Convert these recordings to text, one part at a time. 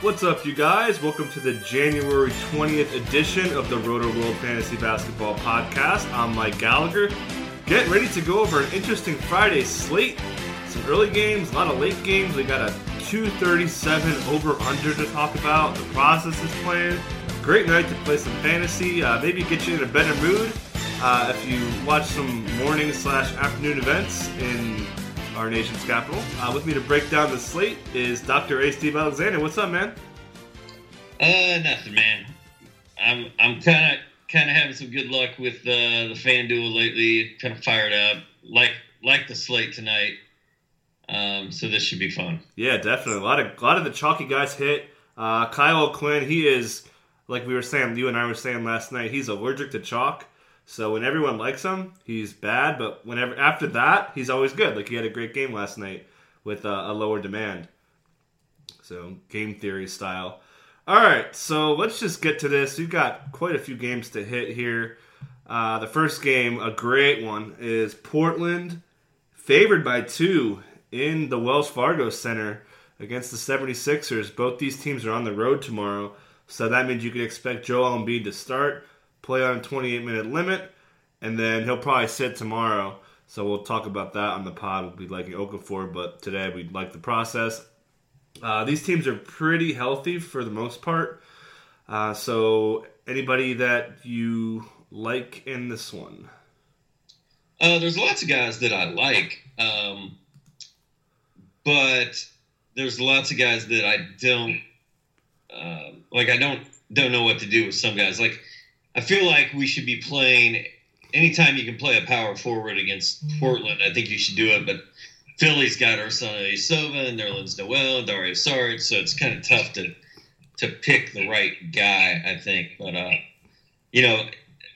What's up, you guys? Welcome to the January 20th edition of the Roto World Fantasy Basketball Podcast. I'm Mike Gallagher. Get ready to go over an interesting Friday slate. Some early games, a lot of late games. We got a 237 over under to talk about. The process is playing. Great night to play some fantasy. Uh, maybe get you in a better mood uh, if you watch some morning slash afternoon events in our nation's capital. Uh, with me to break down the slate is Dr. A. Steve Alexander. What's up, man? Uh, nothing, man. I'm I'm kind of kind of having some good luck with uh, the FanDuel lately. Kind of fired up, like like the slate tonight. Um, so this should be fun. Yeah, definitely. A lot of a lot of the chalky guys hit. Uh, Kyle O'Quinn, he is like we were saying, you and I were saying last night. He's allergic to chalk. So when everyone likes him, he's bad. But whenever after that, he's always good. Like he had a great game last night with uh, a lower demand. So game theory style. All right, so let's just get to this. We've got quite a few games to hit here. Uh, the first game, a great one, is Portland favored by two in the Wells Fargo Center against the 76ers. Both these teams are on the road tomorrow, so that means you can expect Joel Embiid to start, play on a 28 minute limit, and then he'll probably sit tomorrow. So we'll talk about that on the pod. We'll be liking Okafor, but today we like the process. Uh, these teams are pretty healthy for the most part. Uh, so anybody that you like in this one? Uh, there's lots of guys that I like. Um, but there's lots of guys that I don't uh, like. I don't don't know what to do with some guys. Like I feel like we should be playing anytime you can play a power forward against Portland. I think you should do it, but. Philly's got Ilyasova and Nerlens Noel and Dario Saric, so it's kind of tough to to pick the right guy. I think, but uh, you know,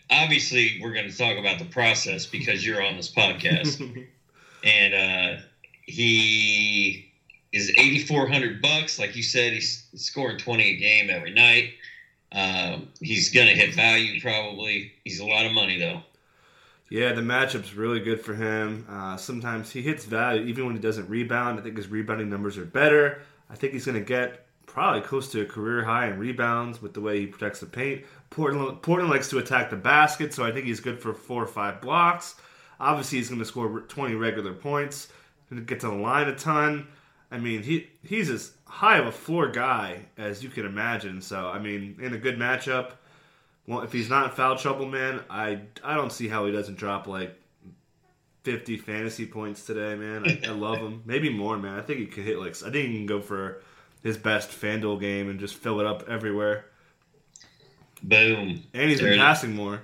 obviously we're going to talk about the process because you're on this podcast, and uh, he is 8400 bucks like you said he's scoring 20 a game every night um, he's gonna hit value probably. He's a lot of money though. Yeah the matchup's really good for him. Uh, sometimes he hits value even when he doesn't rebound. I think his rebounding numbers are better. I think he's gonna get probably close to a career high in rebounds with the way he protects the paint. Portland, portland likes to attack the basket so i think he's good for four or five blocks. Obviously he's going to score 20 regular points get to the line a ton. I mean, he he's as high of a floor guy as you can imagine. So, I mean, in a good matchup, well, if he's not in foul trouble, man, I I don't see how he doesn't drop like 50 fantasy points today, man. I, I love him. Maybe more, man. I think he could hit like I think he can go for his best FanDuel game and just fill it up everywhere. Boom. And he's been passing more.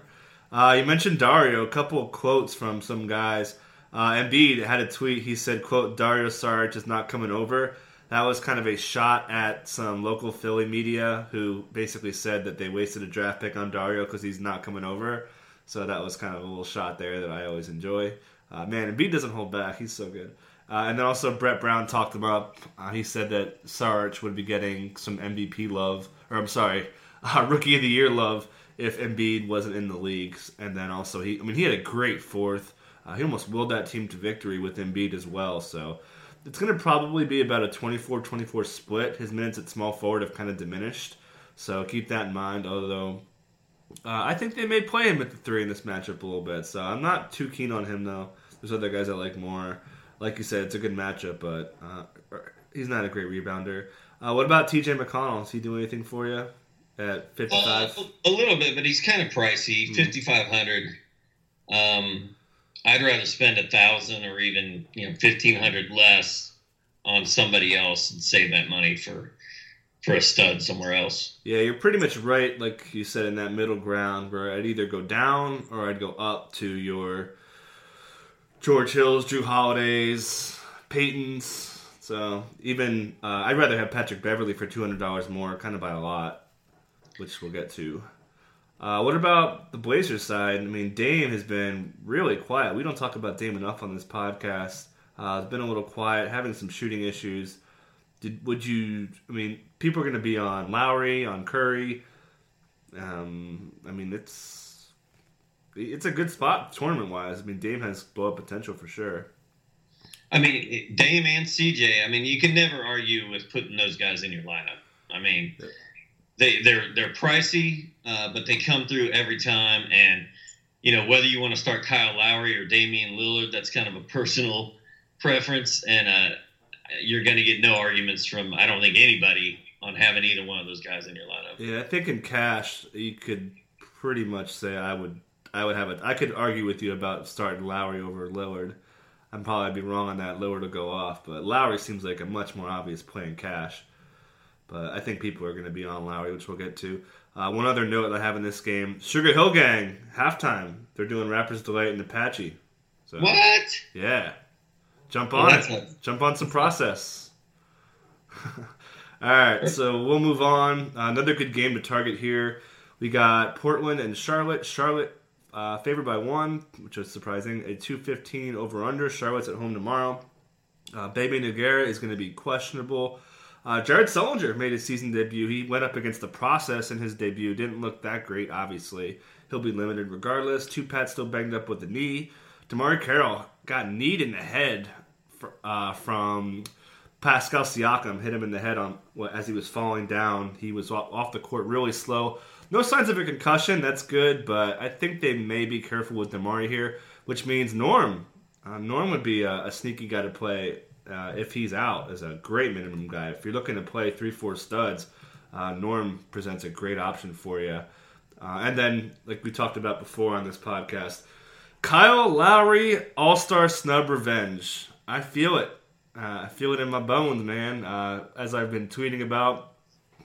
Uh, you mentioned Dario. A couple of quotes from some guys. Uh, Embiid had a tweet. He said, "quote Dario Saric is not coming over." That was kind of a shot at some local Philly media who basically said that they wasted a draft pick on Dario because he's not coming over. So that was kind of a little shot there that I always enjoy. Uh, man, Embiid doesn't hold back. He's so good. Uh, and then also Brett Brown talked him up. Uh, he said that Saric would be getting some MVP love, or I'm sorry, uh, Rookie of the Year love if Embiid wasn't in the leagues. And then also he, I mean, he had a great fourth. Uh, he almost willed that team to victory with Embiid as well. So it's going to probably be about a 24-24 split. His minutes at small forward have kind of diminished. So keep that in mind. Although uh, I think they may play him at the three in this matchup a little bit. So I'm not too keen on him though. There's other guys I like more. Like you said, it's a good matchup, but uh, he's not a great rebounder. Uh, what about TJ McConnell? Is he doing anything for you at 55? Uh, a little bit, but he's kind of pricey. Mm. 5500 um, I'd rather spend a thousand or even you know fifteen hundred less on somebody else and save that money for for a stud somewhere else. Yeah, you're pretty much right, like you said, in that middle ground where I'd either go down or I'd go up to your George Hills, Jrue Holidays, Paytons. So even uh, I'd rather have Patrick Beverley for two hundred dollars more, kind of by a lot, which we'll get to. Uh, what about the Blazers side? I mean, Dame has been really quiet. We don't talk about Dame enough on this podcast. Uh, it's been a little quiet, having some shooting issues. Did would you? I mean, people are going to be on Lowry, on Curry. Um, I mean, it's it's a good spot tournament wise. I mean, Dame has blow up potential for sure. I mean, Dame and CJ. I mean, you can never argue with putting those guys in your lineup. I mean, they they're they're pricey, uh, but they come through every time. And you know, whether you want to start Kyle Lowry or Damian Lillard, that's kind of a personal preference, and uh, you're going to get no arguments from I don't think anybody on having either one of those guys in your lineup. Yeah, I think in cash you could pretty much say I would I would have it. I could argue with you about starting Lowry over Lillard. I'm probably be wrong on that. Lillard to go off, but Lowry seems like a much more obvious play in cash. But I think people are going to be on Lowry, which we'll get to. Uh, one other note I have in this game: Sugarhill Gang halftime. They're doing Rappers Delight and Apache. So, what? Yeah, jump on well, it. A... Jump on some process. All right, so we'll move on. Uh, another good game to target here. We got Portland and Charlotte. Charlotte uh, favored by one, which is surprising. A 215 over under. Charlotte's at home tomorrow. Uh, Bebe Nogueira is going to be questionable. Uh, Jared Sullinger made his season debut. He went up against the process in his debut. Didn't look that great, obviously. He'll be limited regardless. Two Pat still banged up with the knee. DeMarre Carroll got kneed in the head for, uh, from Pascal Siakam hit him in the head on as he was falling down. He was off the court really slow. No signs of a concussion. That's good, but I think they may be careful with DeMarre here, which means Norm. Uh, Norm would be a, a, sneaky guy to play uh, if he's out as a great minimum guy. If you're looking to play three, four studs, uh, Norm presents a great option for you. Uh, and then, like we talked about before on this podcast, Kyle Lowry All Star snub revenge. I feel it. Uh, I feel it in my bones, man. Uh, as I've been tweeting about.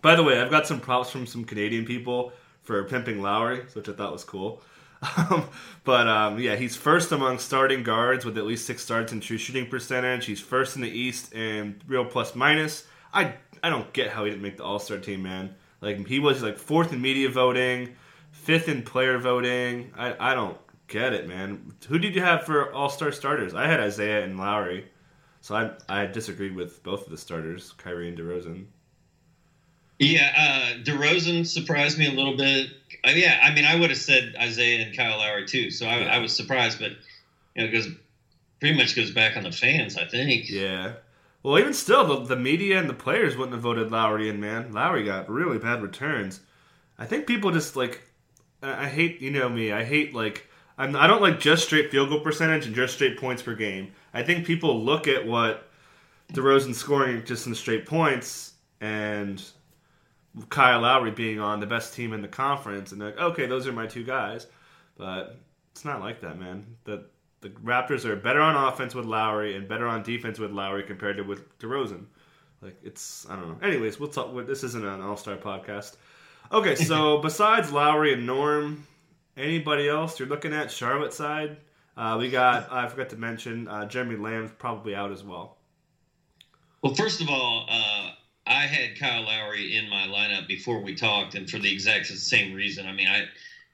By the way, I've got some props from some Canadian people for pimping Lowry, which I thought was cool. Um, but um, yeah, he's first among starting guards with at least six starts in true shooting percentage. He's first in the East in real plus minus. I I don't get how he didn't make the All Star team, man. Like he was like fourth in media voting, fifth in player voting. I I don't get it, man. Who did you have for All Star starters? I had Isaiah and Lowry. So I I disagreed with both of the starters, Kyrie and DeRozan. Yeah, uh, DeRozan surprised me a little bit. Yeah, I mean, I would have said Isaiah and Kyle Lowry too. So I, yeah. I was surprised, but you know, because pretty much goes back on the fans, I think. Yeah. Well, even still, the, the media and the players wouldn't have voted Lowry in, man. Lowry got really bad returns. I think people just like, I hate, you know me, I hate like, I'm, I don't like just straight field goal percentage and just straight points per game. I think people look at what DeRozan scoring just in straight points and Kyle Lowry being on the best team in the conference, and they're like, okay, those are my two guys. But it's not like that, man. The the Raptors are better on offense with Lowry and better on defense with Lowry compared to with DeRozan. Like it's I don't know. Anyways, we'll talk. This isn't an All Star podcast. Okay, so besides Lowry and Norm, anybody else you're looking at Charlotte side? Uh, we got, I forgot to mention, uh, Jeremy Lamb's probably out as well. Well, first of all, uh, I had Kyle Lowry in my lineup before we talked, and for the exact same reason. I mean, I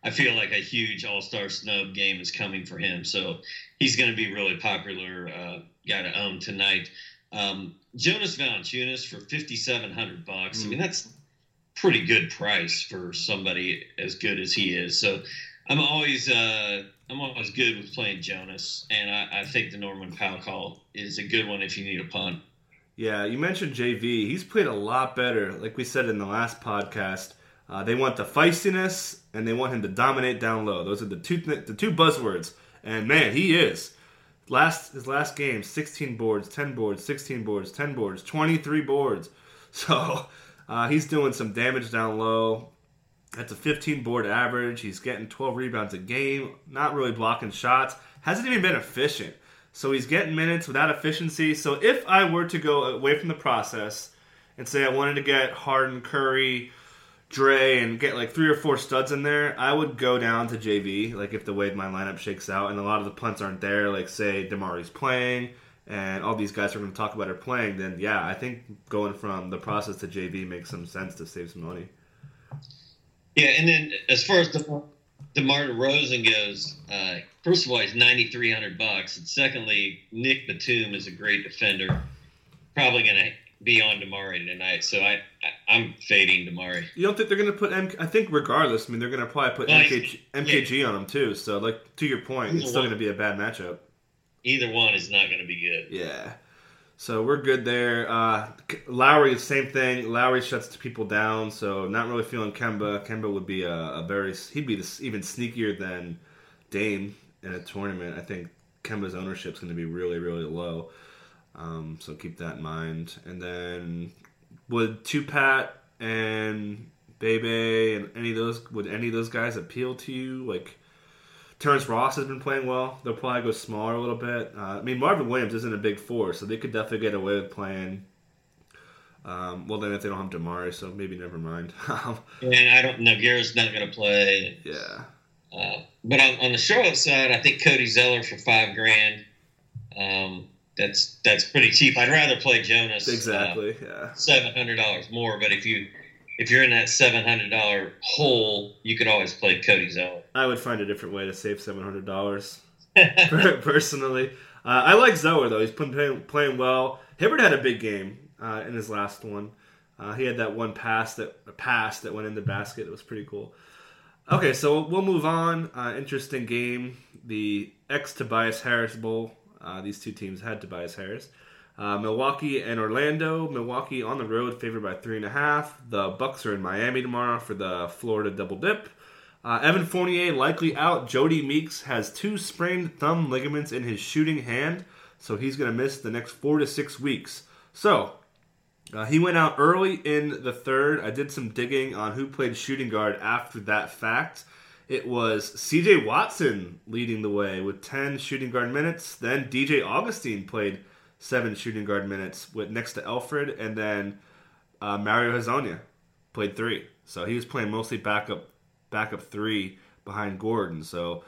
I feel like a huge All Star snub game is coming for him, so he's going to be really popular uh, guy to own tonight. Um, Jonas Valanciunas for fifty seven hundred bucks. Mm. I mean, that's pretty good price for somebody as good as he is. So I'm always uh, I'm always good with playing Jonas, and I, I, think the Norman Powell call is a good one if you need a punt. Yeah, you mentioned JV. He's played a lot better. Like we said in the last podcast, uh, they want the feistiness and they want him to dominate down low. Those are the two th- the two buzzwords. And man, he is. Last his last game, 16 boards, 10 boards, 16 boards, 10 boards, 23 boards. So uh, he's doing some damage down low. That's a 15 board average. He's getting 12 rebounds a game, not really blocking shots. Hasn't even been efficient. So he's getting minutes without efficiency. So if I were to go away from the process and say I wanted to get Harden, Curry, Dre, and get like three or four studs in there, I would go down to JV. Like if the way my lineup shakes out and a lot of the punts aren't there, like say DeMarre's playing and all these guys we're going to talk about are playing, then yeah, I think going from the process to JV makes some sense to save some money. Yeah, and then as far as the DeMar DeRozan goes, uh, first of all, he's ninety three hundred bucks, and secondly, Nic Batum is a great defender. Probably going to be on DeMar tonight, so I, I am fading DeMar. You don't think they're going to put M? I think regardless, I mean they're going to probably put well, MKG, MKG yeah. on him too. So like to your point, it's still going to be a bad matchup. Either one is not going to be good. Yeah. So we're good there. Uh, Lowry, same thing. Lowry shuts people down, so not really feeling Kemba. Kemba would be a, a very he'd be this, even sneakier than Dame in a tournament. I think Kemba's ownership is going to be really really low. Um, so keep that in mind. And then would Tupat and Bebe and any of those would any of those guys appeal to you? Like Terrence Ross has been playing well. They'll probably go smaller a little bit. Uh, I mean Marvin Williams isn't a big four, so they could definitely get away with playing. Um, well, then if they don't have DeMarre, so maybe never mind. and I don't know. Garrett's not going to play. Yeah. Uh, but on, on, the Charlotte side, I think Cody Zeller for five grand. Um, that's that's pretty cheap. I'd rather play Jonas. Exactly. Uh, yeah. Seven hundred dollars more, but if you if you're in that seven hundred dollar hole, you could always play Cody Zeller. I would find a different way to save seven hundred dollars. personally, uh, I like Zeller though. He's playing playing well. Hibbert had a big game uh, in his last one. Uh, he had that one pass that pass that went in the basket. It was pretty cool. Okay, so we'll move on. Uh, interesting game. The ex Tobias Harris Bowl uh, these two teams had Tobias Harris. Uh, Milwaukee and Orlando. Milwaukee on the road, favored by three and a half. The Bucks are in Miami tomorrow for the Florida double dip. Uh, Evan Fournier likely out. Jodie Meeks has two sprained thumb ligaments in his shooting hand, so he's going to miss the next four to six weeks. So uh, he went out early in the third. I did some digging on who played shooting guard after that fact. It was CJ Watson leading the way with 10 shooting guard minutes. Then DJ Augustin played seven shooting guard minutes with next to Elfrid, and then uh, Mario Hezonja played three. So he was playing mostly backup backup three behind Gordon. So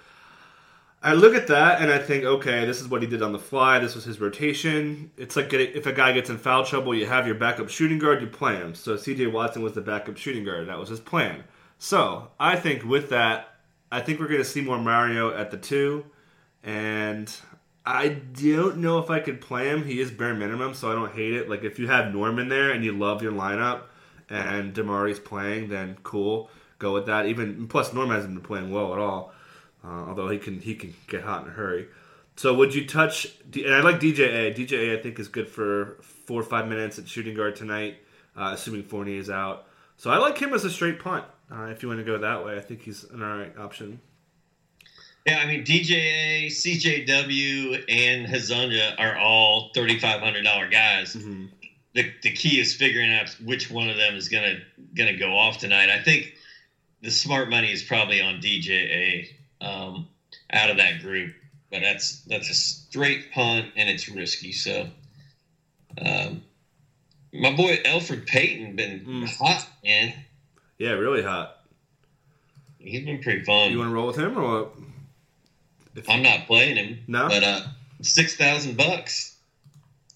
I look at that and I think, okay, this is what he did on the fly. This was his rotation. It's like if a guy gets in foul trouble, you have your backup shooting guard, you play him. So CJ Watson was the backup shooting guard. That was his plan. So I think with that, I think we're going to see more Mario at the two, and I don't know if I could play him. He is bare minimum, so I don't hate it. Like if you have Norman there and you love your lineup, and DeMarre's playing, then cool, go with that. Even plus Norman hasn't been playing well at all, uh, although he can he can get hot in a hurry. So would you touch? And I like DJA. DJA I think is good for four or five minutes at shooting guard tonight, uh, assuming Fournier is out. So I like him as a straight punt. Uh, if you want to go that way, I think he's an all right option. Yeah, I mean DJA, CJW, and Hezonja are all thirty five hundred dollar guys. Mm-hmm. The the key is figuring out which one of them is gonna gonna go off tonight. I think the smart money is probably on DJA um, out of that group, but that's that's a straight punt and it's risky. So, um, my boy Elfrid Payton been mm. hot, man. Yeah, really hot. He's been pretty fun. You want to roll with him or what? If I'm not playing him. No, but uh, six thousand bucks.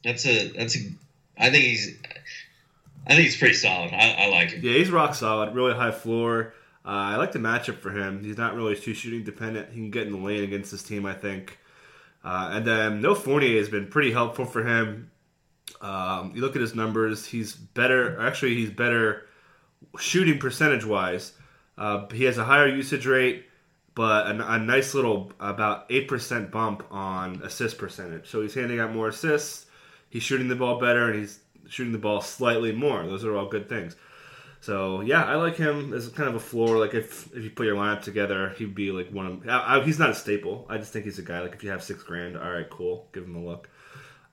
That's a that's a. I think he's. I think he's pretty solid. I, I like him. Yeah, he's rock solid. Really high floor. Uh, I like the matchup for him. He's not really too shooting dependent. He can get in the lane against this team, I think. Uh, and then No Fournier has been pretty helpful for him. Um, you look at his numbers; he's better. Actually, he's better shooting percentage wise. Uh, he has a higher usage rate, but a, a nice little about eight percent bump on assist percentage. So he's handing out more assists. He's shooting the ball better, and he's shooting the ball slightly more. Those are all good things. So yeah, I like him as kind of a floor. Like if if you put your lineup together, he'd be like one of. I, I, he's not a staple. I just think he's a guy. Like if you have six grand, all right, cool, give him a look.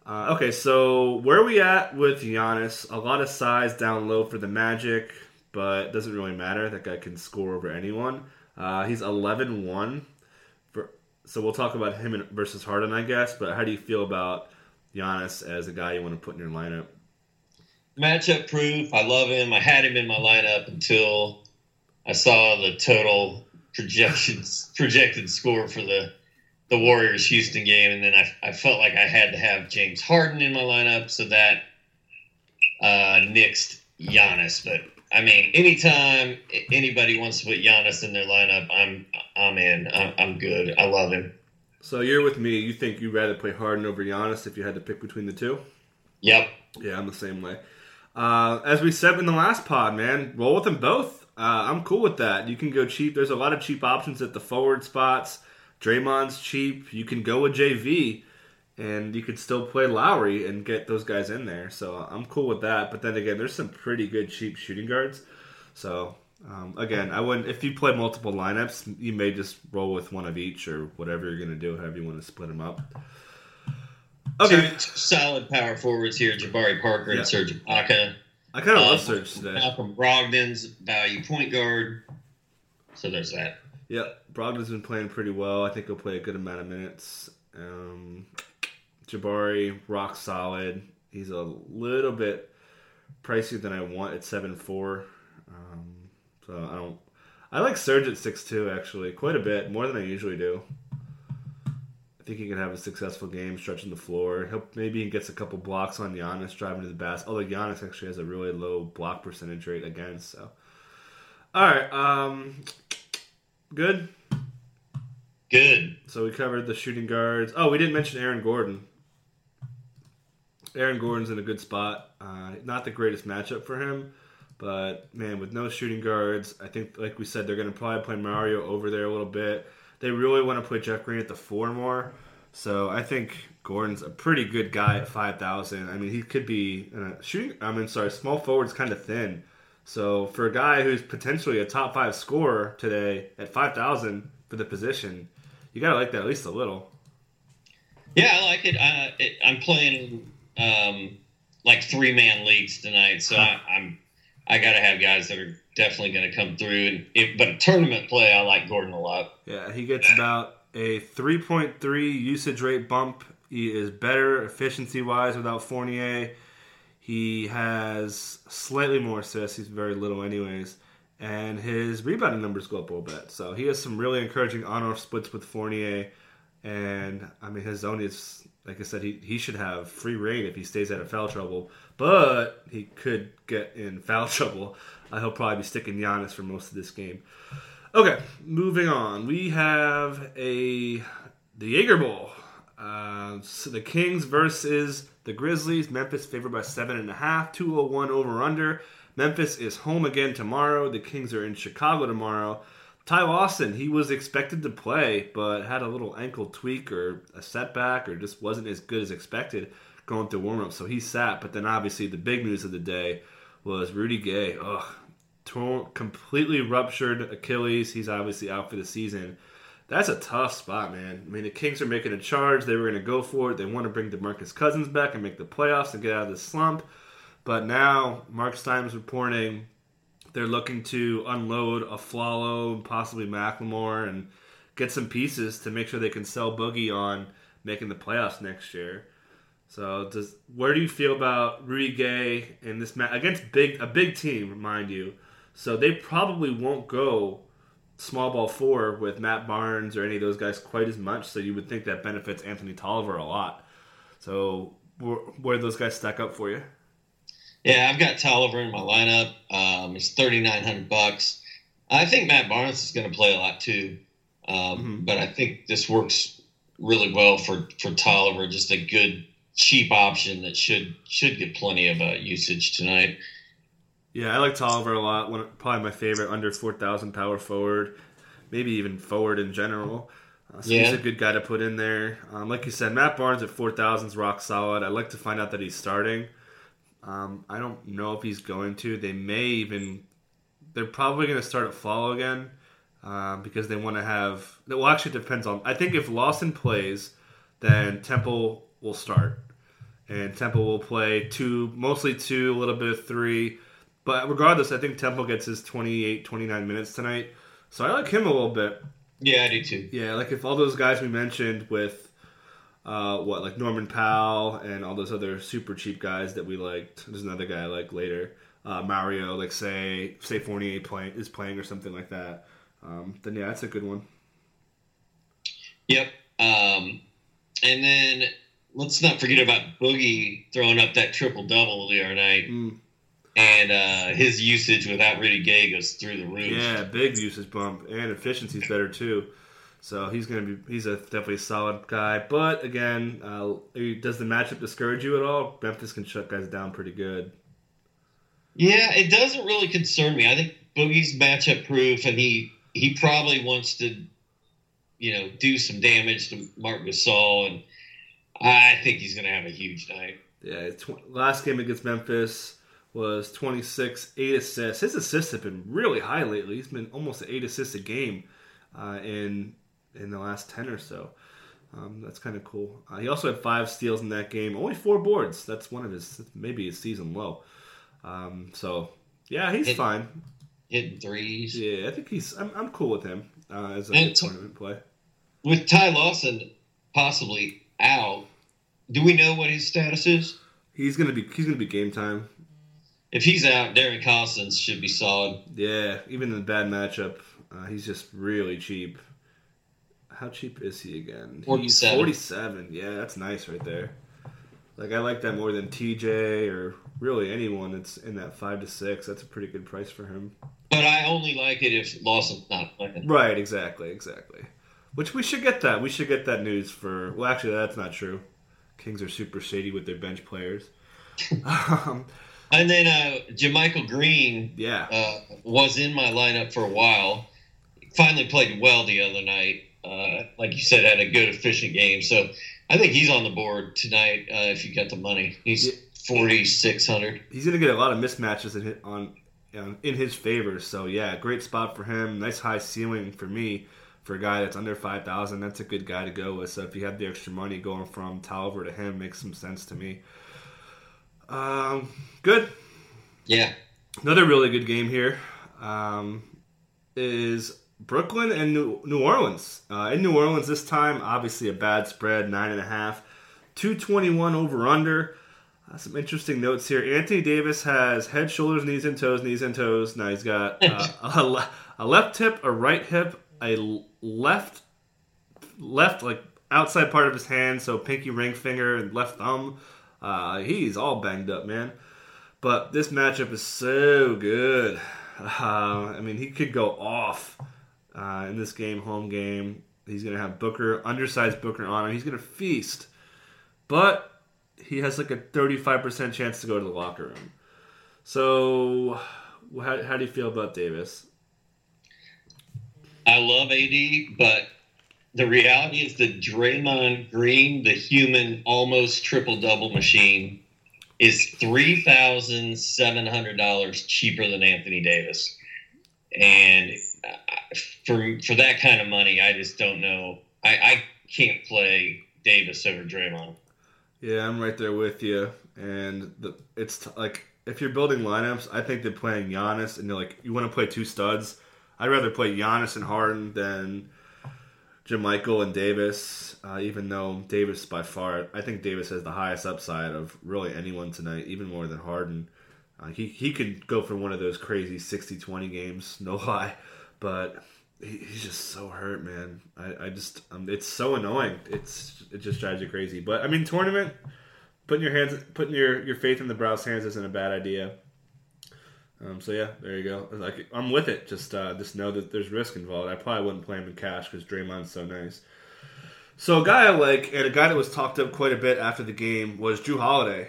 Uh, okay, so where are we at with Giannis? A lot of size down low for the Magic but it doesn't really matter. That guy can score over anyone. Uh, he's 11 1. So we'll talk about him versus Harden, I guess. But how do you feel about Giannis as a guy you want to put in your lineup? Matchup proof. I love him. I had him in my lineup until I saw the total projections projected score for the the Warriors Houston game, and then I, I felt like I had to have James Harden in my lineup, so that uh, nixed Giannis. But I mean, anytime anybody wants to put Giannis in their lineup, I'm I'm in. I'm, I'm good. I love him. So you're with me. You think you'd rather play Harden over Giannis if you had to pick between the two? Yep. Yeah, I'm the same way. Uh, as we said in the last pod, man, roll with them both. Uh, I'm cool with that. You can go cheap. There's a lot of cheap options at the forward spots. Draymond's cheap. You can go with JV, and you could still play Lowry and get those guys in there. So I'm cool with that. But then again, there's some pretty good cheap shooting guards. So um, again, I wouldn't. If you play multiple lineups, you may just roll with one of each or whatever you're gonna do. However you want to split them up. Okay, two, solid power forwards here: Jabari Parker yeah. and Serge Ibaka. I kind of love um, Serge today. Malcolm Brogdon's value point guard. So there's that. Yeah, Brogdon's been playing pretty well. I think he'll play a good amount of minutes. Um, Jabari, rock solid. He's a little bit pricier than I want at seven four. Um, so I don't. I like Serge at six two actually quite a bit more than I usually do. I think he can have a successful game stretching the floor. He'll maybe he gets a couple blocks on Giannis driving to the basket. Although Giannis actually has a really low block percentage rate against. So, all right, um, good, good. So we covered the shooting guards. Oh, we didn't mention Aaron Gordon. Aaron Gordon's in a good spot. Uh, not the greatest matchup for him, but man, with no shooting guards, I think, like we said, they're going to probably play Mario over there a little bit. They really want to put Jeff Green at the four more. So I think Gordon's a pretty good guy at five thousand. I mean, he could be uh, shooting. I mean, sorry, small forward's kind of thin. So for a guy who's potentially a top five scorer today at five thousand for the position, you gotta like that at least a little. Yeah, I like it. Uh, it I'm playing um, like three man leagues tonight, so I, I'm I gotta have guys that are definitely going to come through. And it, but a tournament play, I like Gordon a lot. Yeah, he gets about a 3.3 usage rate bump. He is better efficiency wise without Fournier. He has slightly more assists. He's very little, anyways. And his rebounding numbers go up a little bit. So he has some really encouraging on off splits with Fournier. And I mean, his zone is, like I said, he, he should have free reign if he stays out of foul trouble. But he could get in foul trouble he'll probably be sticking Giannis for most of this game. Okay, moving on. We have a the Jaeger Bowl. Uh, so the Kings versus the Grizzlies. Memphis favored by seven and a half. Two hundred one over under. Memphis is home again tomorrow. The Kings are in Chicago tomorrow. Ty Lawson, he was expected to play, but had a little ankle tweak or a setback, or just wasn't as good as expected going through warm up. So he sat. But then obviously the big news of the day was Rudy Gay. Ugh, torn, completely ruptured Achilles. He's obviously out for the season. That's a tough spot, man. I mean, the Kings are making a charge. They were going to go for it. They want to bring DeMarcus Cousins back and make the playoffs and get out of this slump. But now, Marc Stein is reporting they're looking to unload Afflalo, possibly McLemore, and get some pieces to make sure they can sell Boogie on making the playoffs next year. So, does where do you feel about Rudy Gay in this match against big a big team, mind you? So they probably won't go small ball four with Matt Barnes or any of those guys quite as much. So you would think that benefits Anthony Tolliver a lot. So where, where those guys stack up for you? Yeah, I've got Tolliver in my lineup. Um, it's thirty nine hundred bucks. I think Matt Barnes is going to play a lot too, um, mm-hmm. but I think this works really well for for Tolliver. Just a good cheap option that should should get plenty of uh, usage tonight. Yeah, I like Tolliver a lot. One, probably my favorite under 4,000 power forward, maybe even forward in general. Uh, so yeah. he's a good guy to put in there. Um, like you said, Matt Barnes at 4,000 is rock solid. I'd like to find out that he's starting. Um, I don't know if he's going to. They may even. They're probably going to start Afflalo again um, because they want to have. Well, actually, it depends on. I think if Lawson plays, then Temple will start. And Temple will play two, mostly two, a little bit of three but regardless, I think Temple gets his 28, 29 minutes tonight. So I like him a little bit. Yeah, I do too. Yeah, like if all those guys we mentioned with uh, what like Norman Powell and all those other super cheap guys that we liked. There's another guy I like later, uh, Mario. Like say say Fournier playing is playing or something like that. Um, then yeah, that's a good one. Yep. Um, and then let's not forget about Boogie throwing up that triple double the other night. Mm, And uh, his usage without Rudy Gay goes through the roof. yeah, big usage bump and efficiency's better too. So he's gonna be he's a definitely a solid guy. But again, uh, does the matchup discourage you at all? Memphis can shut guys down pretty good. Yeah, it doesn't really concern me. I think Boogie's matchup proof, and he he probably wants to, you know, do some damage to Marc Gasol, and I think he's going to have a huge night. Yeah, tw- last game against Memphis was 26, eight assists. His assists have been really high lately. He's been almost eight assists a game uh, in in the last ten or so. Um, that's kind of cool. Uh, he also had five steals in that game. Only four boards. That's one of his maybe his season low. Um, so yeah, he's It- fine. Hitting threes. Yeah, I think he's. I'm, I'm cool with him uh, as a tournament play. With Ty Lawson possibly out, do we know what his status is? He's gonna be. He's gonna be game time. If he's out, Darren Collison should be solid. Yeah, even in a bad matchup, uh, he's just really cheap. How cheap is he again? 47. He's 47. Yeah, that's nice right there. Like I like that more than TJ or really anyone that's in that five to six. That's a pretty good price for him. But I only like it if Lawson's not playing. Right, exactly, exactly. Which we should get that. We should get that news for. Well, actually, that's not true. Kings are super shady with their bench players. um, And then uh, JaMychal Green yeah, uh, was in my lineup for a while. Finally played well the other night. Uh, like you said, had a good, efficient game. So I think he's on the board tonight. Uh, if you got the money, he's forty six hundred. he's going to get a lot of mismatches in his, on um, in his favor. So yeah, great spot for him. Nice high ceiling for me for a guy that's under five thousand. That's a good guy to go with. So if you have the extra money going from Tolliver to him, makes some sense to me. Um, good. Yeah, Another really good game here um, is Brooklyn and New, New Orleans. Uh, in New Orleans this time, obviously a bad spread, nine and a half, two twenty one over under. Uh, some interesting notes here. Anthony Davis has head, shoulders, knees, and toes, knees and toes. Now he's got uh, a, le- a left hip, a right hip, a left left like outside part of his hand, so pinky ring finger and left thumb. Uh, he's all banged up, man. But this matchup is so good. Uh, I mean, he could go off uh, in this game, home game. He's going to have Booker, undersized Booker on him. He's going to feast. But he has like a 35% chance to go to the locker room. So, how, how do you feel about Davis? I love AD, but the reality is that Draymond Green, the human almost triple double machine, is three thousand seven hundred dollars cheaper than Anthony Davis, and for for that kind of money, I just don't know. I, I can't play Davis over Draymond. Yeah, I'm right there with you. And the, it's t- like if you're building lineups, I think they're playing Giannis, and you're like you want to play two studs. I'd rather play Giannis and Harden than Jim Michael and Davis. Uh, even though Davis by far, I think Davis has the highest upside of really anyone tonight, even more than Harden. Uh, he he could go for one of those crazy 60-20 games, no lie, but he, he's just so hurt, man. I, I just um, it's so annoying. It's it just drives you crazy. But I mean, tournament putting your hands putting your your faith in the Browns' hands isn't a bad idea. Um, so yeah, there you go. Like I'm with it. Just uh, just know that there's risk involved. I probably wouldn't play him in cash because Draymond's so nice. So a guy I like and a guy that was talked up quite a bit after the game was Jrue Holiday.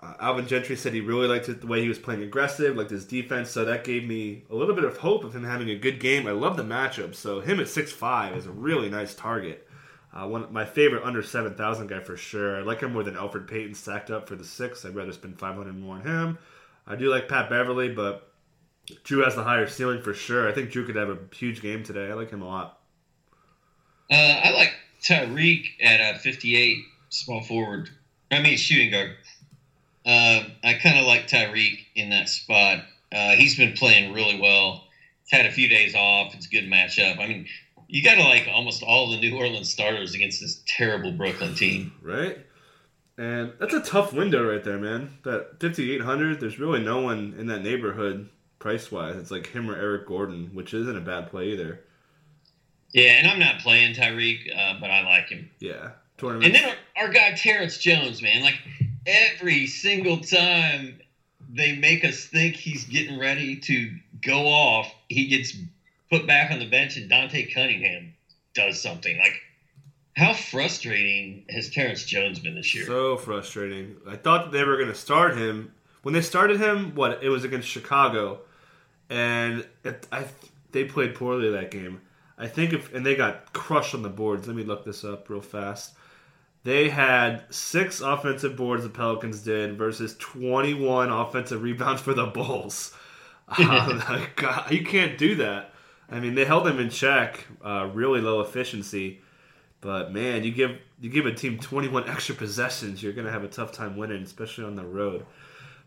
Uh, Alvin Gentry said he really liked it, the way he was playing aggressive, liked his defense. So that gave me a little bit of hope of him having a good game. I love the matchup. So him at six five is a really nice target. Uh, one my favorite under seven thousand guy for sure. I like him more than Elfrid Payton stacked up for the six. I'd rather spend five hundred more on him. I do like Pat Beverley, but Jrue has the higher ceiling for sure. I think Jrue could have a huge game today. I like him a lot. Uh, I like Tyreke at a 58 small forward. I mean, shooting guard. Uh, I kind of like Tyreke in that spot. Uh, he's been playing really well. He's had a few days off. It's a good matchup. I mean, you got to like almost all the New Orleans starters against this terrible Brooklyn team. Right? And that's a tough window right there, man. That 5,800, there's really no one in that neighborhood price wise. It's like him or Eric Gordon, which isn't a bad play either. Yeah, and I'm not playing Tyreke, uh, but I like him. Yeah, tournament. And then our, our guy Terrence Jones, man, like every single time they make us think he's getting ready to go off, he gets put back on the bench, and Dante Cunningham does something. Like, how frustrating has Terrence Jones been this year? So frustrating. I thought they were going to start him when they started him. What it was against Chicago, and it, I they played poorly that game. I think if and they got crushed on the boards. Let me look this up real fast. They had six offensive boards the Pelicans did versus 21 offensive rebounds for the Bulls. uh, God, you can't do that. I mean, they held them in check, uh, really low efficiency. But man, you give you give a team 21 extra possessions, you're going to have a tough time winning, especially on the road.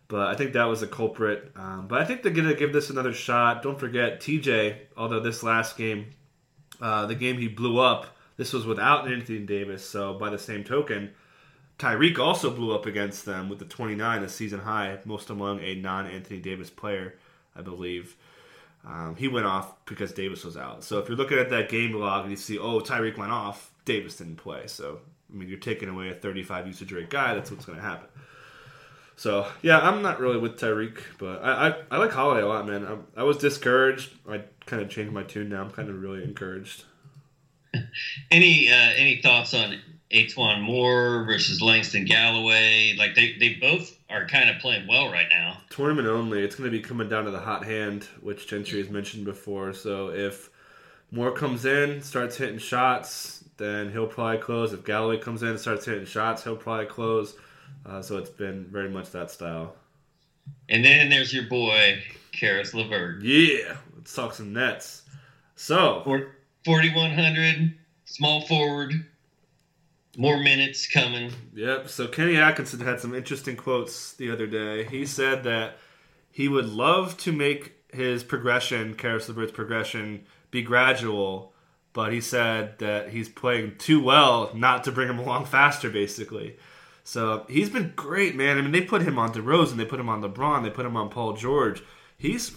But I think that was a culprit. Um, but I think they're going to give this another shot. Don't forget TJ. Although this last game, uh, the game he blew up, this was without Anthony Davis. So by the same token, Tyreke also blew up against them with the 29, a season high, most among a non-Anthony Davis player, I believe. Um, he went off because Davis was out. So if you're looking at that game log and you see, oh, Tyreke went off, Davis didn't play. So I mean, you're taking away a 35 usage rate guy. That's what's going to happen. So yeah, I'm not really with Tyreke, but I, I, I like Holiday a lot, man. I, I was discouraged. I kind of changed my tune now. I'm kind of really encouraged. any uh, any thoughts on E'Twaun Moore versus Langston Galloway? Like they, they both are kind of playing well right now. Tournament only. It's going to be coming down to the hot hand, which Gentry has mentioned before. So if Moore comes in, starts hitting shots, then he'll probably close. If Galloway comes in, and starts hitting shots, he'll probably close. Uh, so it's been very much that style. And then there's your boy, Caris LeVert. Yeah, let's talk some Nets. So, 4,100, small forward, more minutes coming. Yep. So Kenny Atkinson had some interesting quotes the other day. He said that he would love to make his progression, Caris LeVert's progression, be gradual, but he said that he's playing too well not to bring him along faster, basically. So he's been great, man. I mean, they put him on DeRozan, they put him on LeBron, they put him on Paul George. He's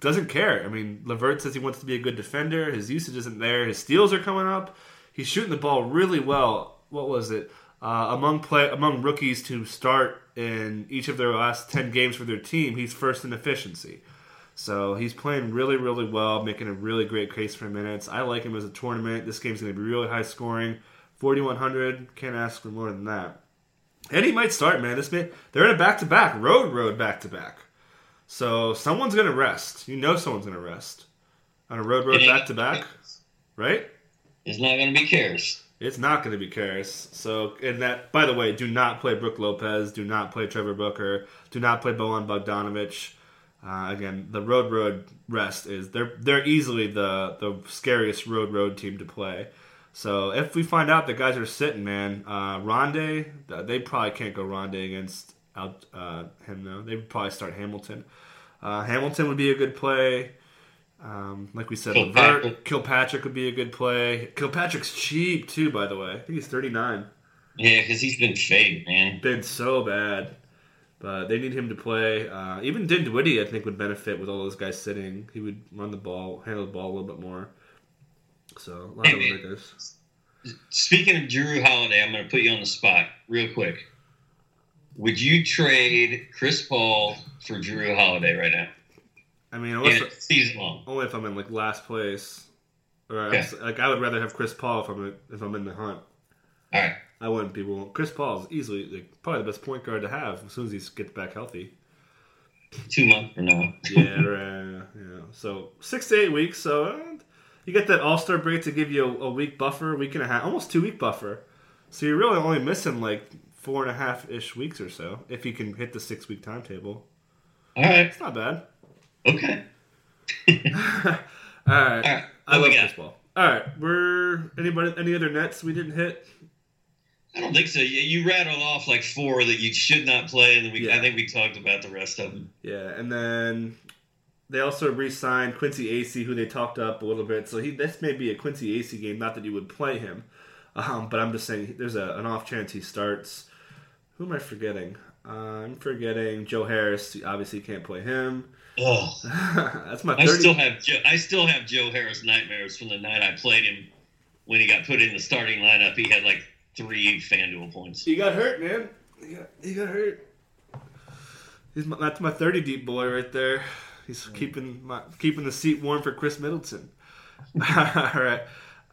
doesn't care. I mean, LeVert says he wants to be a good defender. His usage isn't there. His steals are coming up. He's shooting the ball really well. What was it? Uh, among play among rookies to start in each of their last ten games for their team, he's first in efficiency. So he's playing really, really well, making a really great case for minutes. I like him as a tournament. This game's going to be really high scoring. 4,100. Can't ask for more than that. And he might start, man. This man, they're in a back to back, road, road, back to back. So someone's going to rest. You know someone's going to rest on a road, road, back to back, right? It's not going to be Caris. It's not going to be Caris. So, and that, by the way, do not play Brook Lopez. Do not play Trevor Booker. Do not play Bojan Bogdanovic. Uh, again, the road road rest is they're they're easily the the scariest road road team to play. So if we find out the guys are sitting, man, uh, Rondae, they probably can't go Rondé against out uh, him though. They would probably start Hamilton. Uh, Hamilton would be a good play. Um, like we said, Kilpatrick. Levert, Kilpatrick would be a good play. Kilpatrick's cheap too, by the way. I think he's thirty nine. Yeah, because he's been fake, man. Been so bad. But they need him to play. Uh, even Dinwiddie, I think, would benefit with all those guys sitting. He would run the ball, handle the ball a little bit more. So a lot hey, of. Speaking of Jrue Holiday, I'm going to put you on the spot real quick. Would you trade Chris Paul for Jrue Holiday right now? I mean, unless yeah, season long. Only if I'm in like last place, or like I would rather have Chris Paul if I'm if I'm in the hunt. All right. I wouldn't be willing. Chris Paul's easily like, probably the best point guard to have as soon as he gets back healthy. Two months from now. yeah, right. Yeah. So six to eight weeks. So uh, you get that All Star break to give you a, a, week buffer, week and a half, almost two week buffer. So you're really only missing like four and a half ish weeks or so if you can hit the six week timetable. All right. It's not bad. Okay. All right. All right. I love Paul. All right. We're anybody any other nets we didn't hit? I don't think so. You, you rattled off like four that you should not play, and we, yeah. I think we talked about the rest of them. Yeah, and then they also re-signed Quincy Acy, who they talked up a little bit. So he this may be a Quincy Acy game. Not that you would play him, um, but I'm just saying there's a, an off chance he starts. Who am I forgetting? Uh, I'm forgetting Joe Harris. Obviously, can't play him. Oh, That's my I still have Joe, I still have Joe Harris nightmares from the night I played him when he got put in the starting lineup. He had like three FanDuel points. He got hurt, man. He got, he got hurt. He's my, that's my 30 deep boy right there. He's keeping my keeping the seat warm for Khris Middleton. All right.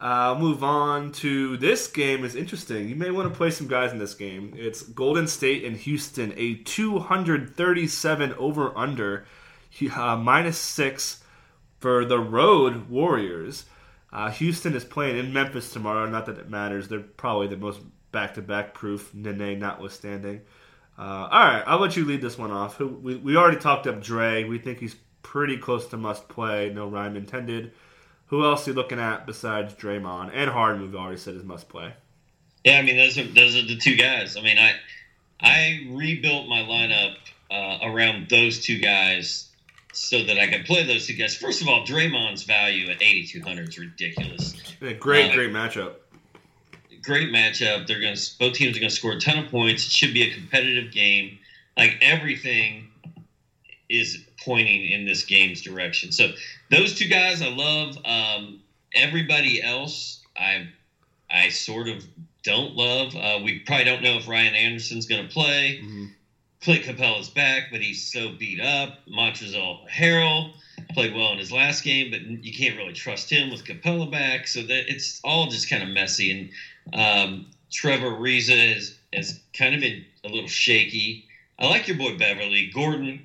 Uh, move on to this game is interesting. You may want to play some guys in this game. It's Golden State and Houston, a 237 over under, uh, minus six for the road Warriors. Uh, Houston is playing in Memphis tomorrow. Not that it matters. They're probably the most back to back proof, Nene notwithstanding. Uh, all right, I'll let you lead this one off. We, we already talked up Dre. We think he's pretty close to must play. No rhyme intended. Who else are you looking at besides Draymond and Harden? We've already said is must play. Yeah, I mean those are those are the two guys. I mean, I I rebuilt my lineup uh, around those two guys so that I could play those two guys. First of all, Draymond's value at 8,200 is ridiculous. Yeah, great, Uh, great matchup. Great matchup. They're going to both teams are going to score a ton of points. It should be a competitive game. Like everything is pointing in this game's direction. So those two guys I love. Um, everybody else I I sort of don't love. Uh, we probably don't know if Ryan Anderson's going to play. Mhm. Clint Capela's back, but he's so beat up. Montrezl Harrell played well in his last game, but you can't really trust him with Capela back. So that it's all just kind of messy. And um, Trevor Ariza is, has kind of been a little shaky. I like your boy Beverley. Gordon,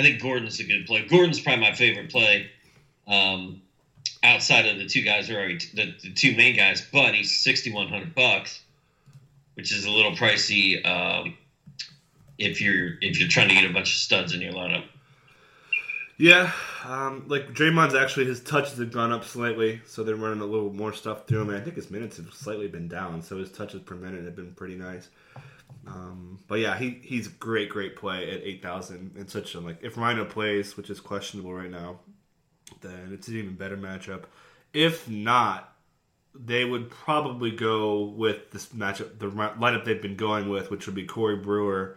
I think Gordon's a good play. Gordon's probably my favorite play um, outside of the two guys who are already the, the two main guys, but he's 6100 bucks, which is a little pricey. Um, if you're if you're trying to get a bunch of studs in your lineup. Yeah, um, like Draymond's actually his touches have gone up slightly, so they're running a little more stuff through him. And I think his minutes have slightly been down, so his touches per minute have been pretty nice. Um, but yeah, he he's a great, great play at eight thousand and such a like if Rhino plays, which is questionable right now, then it's an even better matchup. If not, they would probably go with this matchup, the lineup they've been going with, which would be Corey Brewer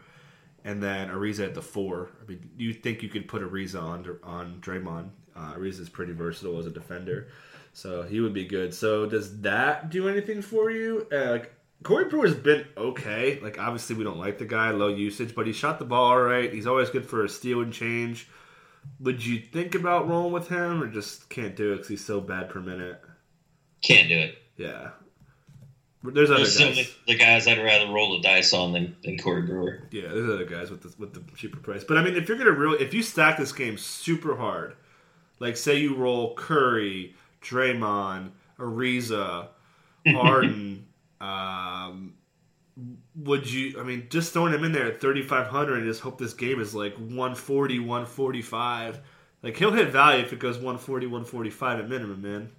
and then Ariza at the four. I mean, do you think you could put Ariza on on Draymond? Uh, is pretty versatile as a defender, so he would be good. So does that do anything for you? Uh, like Corey Brewer's been okay. Like obviously we don't like the guy, low usage, but he shot the ball all right. He's always good for a steal and change. Would you think about rolling with him, or just can't do it because he's so bad per minute? Can't do it. Yeah. There's other There's guys. the guys I'd rather roll the dice on than, than Corey Brewer. Yeah, there's other guys with the with the cheaper price. But I mean, if you're gonna really, if you stack this game super hard, like say you roll Curry, Draymond, Ariza, Harden, um, would you? I mean, just throwing him in there at 3,500 and just hope this game is like 140, 145. Like he'll hit value if it goes 140, 145 at minimum, man.